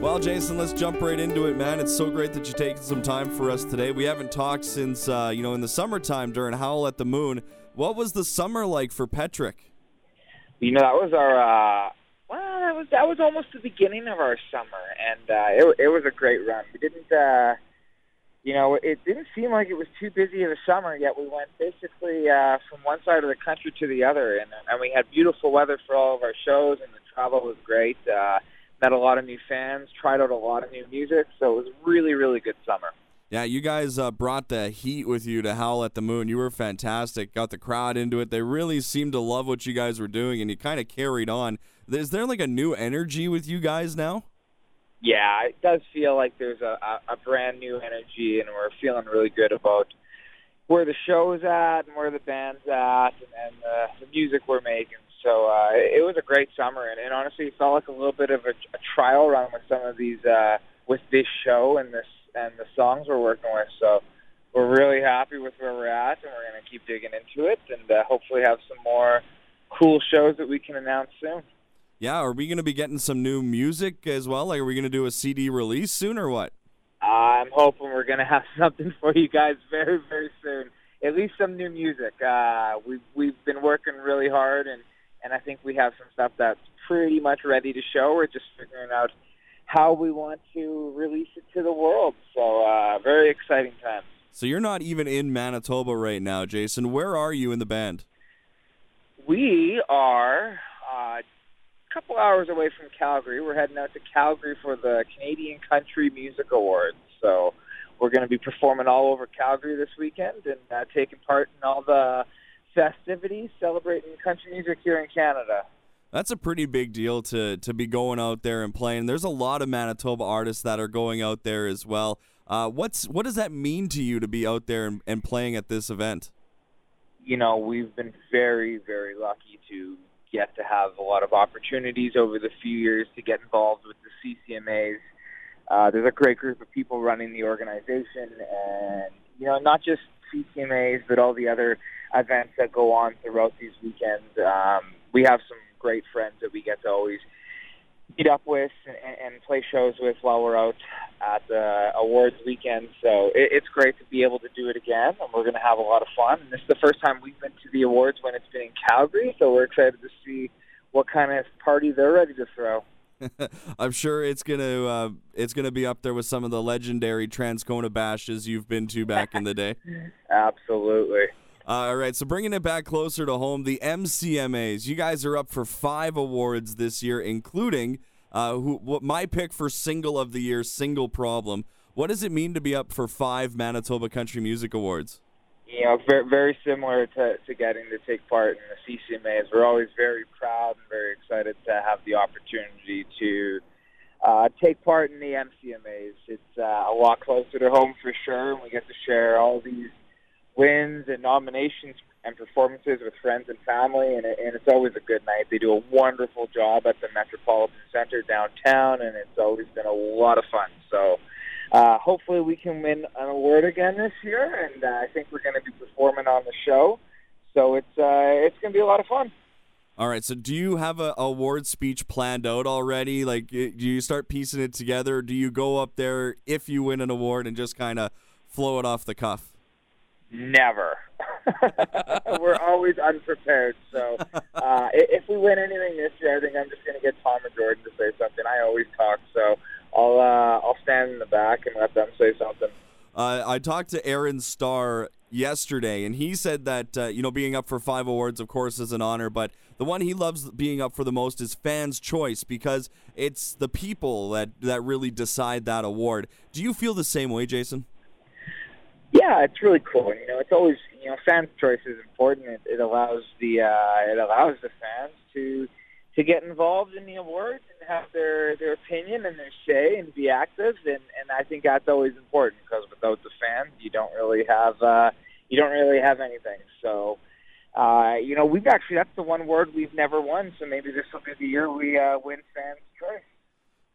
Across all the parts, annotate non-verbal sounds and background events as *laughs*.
Well, Jason, let's jump right into it, man. It's so great that you're taking some time for us today. We haven't talked since, uh, you know, in the summertime during Howl at the Moon. What was the summer like for Petric? You know, that was our uh, well, that was that was almost the beginning of our summer, and uh, it it was a great run. We didn't, uh, you know, it didn't seem like it was too busy of a summer. Yet we went basically uh, from one side of the country to the other, and and we had beautiful weather for all of our shows, and the travel was great. Uh, met a lot of new fans, tried out a lot of new music, so it was really really good summer. Yeah, you guys uh, brought the heat with you to Howl at the Moon. You were fantastic. Got the crowd into it. They really seemed to love what you guys were doing, and you kind of carried on. Is there like a new energy with you guys now? Yeah, it does feel like there's a, a, brand new energy, and we're feeling really good about where the show is at and where the band's at and, and uh, the music we're making. So uh, it was a great summer, and, and honestly, it felt like a little bit of a, a trial run with some of these, uh, with this show and this and the songs we're working with. So we're really happy with where we're at, and we're going to keep digging into it, and uh, hopefully have some more cool shows that we can announce soon. Yeah, are we going to be getting some new music as well? Like, are we going to do a CD release soon or what? I'm hoping we're going to have *laughs* something for you guys very, very soon. At least some new music. Uh, we've we've been working really hard, and and I think we have some stuff that's pretty much ready to show. We're just figuring out how we want to release it to the world. So uh, very exciting times. So you're not even in Manitoba right now, Jason. Where are you in the band? We are uh, a couple hours away from Calgary. We're heading out to Calgary for the Canadian Country Music Awards. So we're going to be performing all over Calgary this weekend and uh, taking part in all the festivities celebrating country music here in Canada. That's a pretty big deal to to be going out there and playing. There's a lot of Manitoba artists that are going out there as well. Uh, what's what does that mean to you to be out there and, and playing at this event? You know, we've been very, very lucky to get to have a lot of opportunities over the few years to get involved with the CCMAs. Uh, there's a great group of people running the organization, and you know, not just CCMAs, but all the other events that go on throughout these weekends. Um, we have some great friends that we get to always meet up with and, and play shows with while we're out at the awards weekend. So it, it's great to be able to do it again, and we're going to have a lot of fun. And this is the first time we've been to the awards when it's been in Calgary, so we're excited to see what kind of party they're ready to throw. *laughs* I'm sure it's gonna uh, it's gonna be up there with some of the legendary Transcona bashes you've been to back in the day. *laughs* Absolutely. Uh, all right, so bringing it back closer to home, the MCMAs. You guys are up for five awards this year, including uh, who, what my pick for single of the year, Single Problem. What does it mean to be up for five Manitoba Country Music Awards? You know, very, very similar to, to getting to take part in the CCMAs. We're always very proud and very excited to have the opportunity to uh, take part in the MCMAs. It's uh, a lot closer to home for sure, we get to share all these wins and nominations and performances with friends and family, and, it, and it's always a good night. They do a wonderful job at the Metropolitan Center downtown, and it's always been a lot of fun. So uh, hopefully we can win an award again this year, and uh, I think we're going to be performing on the show. So it's uh, it's going to be a lot of fun. All right. So, do you have a award speech planned out already? Like, do you start piecing it together? Or do you go up there if you win an award and just kind of flow it off the cuff? Never. *laughs* We're always unprepared. So uh, if we win anything this year, I think I'm just going to get Tom and Jordan to say something. I always talk, so I'll uh, I'll stand in the back and let them say something. Uh, I talked to Aaron Starr yesterday, and he said that uh, you know being up for five awards, of course, is an honor, but the one he loves being up for the most is fans' choice because it's the people that that really decide that award. Do you feel the same way, Jason? Yeah, it's really cool. You know, it's always you know, fans' choice is important. It, it allows the uh, it allows the fans to to get involved in the awards have their their opinion and their say and be active. And and I think that's always important because without the fans, you don't really have uh, you don't really have anything. So. Uh, you know, we've actually, that's the one word we've never won, so maybe this will be the year we uh, win fans' choice.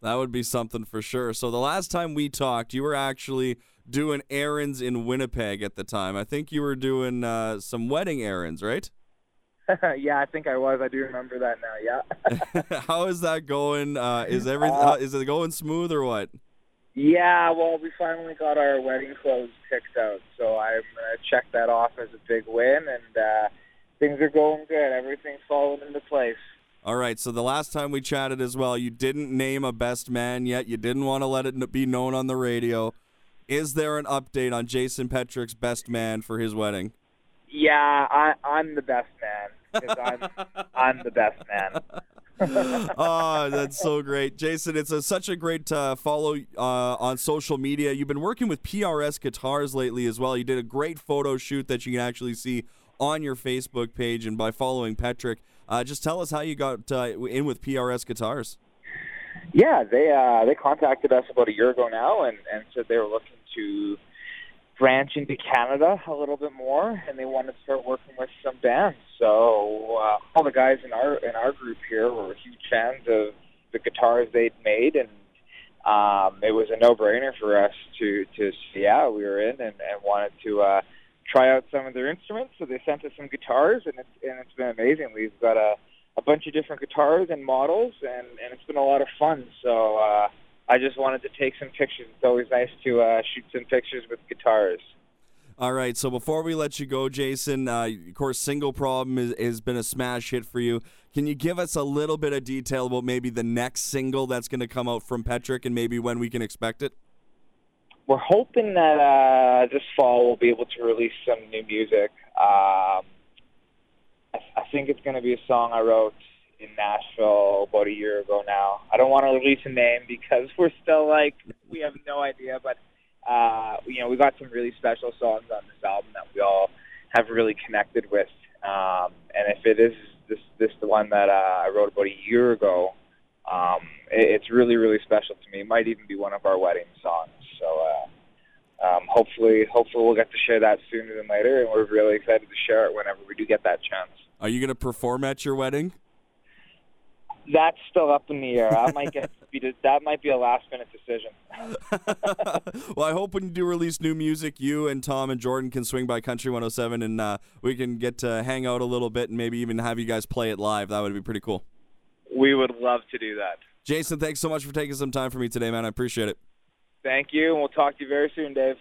That would be something for sure. So the last time we talked, you were actually doing errands in Winnipeg at the time. I think you were doing uh, some wedding errands, right? *laughs* yeah, I think I was. I do remember that now. Yeah. *laughs* How is that going? Uh, is everything Uh, is it going smooth or what? yeah, well, we finally got our wedding clothes picked out, so I'm gonna check that off as a big win, and uh, things are going good. Everything's falling into place. All right. So the last time we chatted as well, you didn't name a best man yet. You didn't want to let it be known on the radio. Is there an update on Jason Petric's best man for his wedding? Yeah, I, I'm the best man. I'm, *laughs* I'm the best man. *laughs* oh, that's so great, Jason. It's a, such a great uh, follow uh, on social media. You've been working with PRS Guitars lately as well. You did a great photo shoot that you can actually see on your Facebook page, and by following Petric, uh, just tell us how you got uh, in with PRS Guitars. Yeah, they uh, they contacted us about a year ago now, and, and said they were looking to branch into Canada a little bit more, and they wanted to start working with some bands. So uh, all the guys in our in our group here were huge fans of the guitars they'd made, and um, it was a no-brainer for us to to see yeah, we were in and, and wanted to uh, try out some of their instruments. So they sent us some guitars, and it's and it's been amazing. We've got a a bunch of different guitars and models, and, and it's been a lot of fun. So uh, I just wanted to take some pictures. It's always nice to uh, shoot some pictures with guitars. All right, so before we let you go, Jason, uh, of course, Single Problem is, has been a smash hit for you. Can you give us a little bit of detail about maybe the next single that's going to come out from Petric and maybe when we can expect it? We're hoping that uh, this fall we'll be able to release some new music. Um, I, I think it's going to be a song I wrote in Nashville about a year ago now. I don't want to release a name because *laughs* we're still like we have no idea, but uh, you know we got some really special songs on this album that we all have really connected with. Um, and if it is this this the one that uh, I wrote about a year ago, um, it, it's really really special to me. It might even be one of our wedding songs. So. Uh, um, hopefully, hopefully we'll get to share that sooner than later, and we're really excited to share it whenever we do get that chance. Are you going to perform at your wedding? That's still up in the air. That might get that might be a last minute decision. *laughs* well, I hope when you do release new music, you and Tom and Jordan can swing by Country 107 and uh, we can get to hang out a little bit and maybe even have you guys play it live. That would be pretty cool. We would love to do that. Jason, thanks so much for taking some time for me today, man. I appreciate it. Thank you, and we'll talk to you very soon, Dave.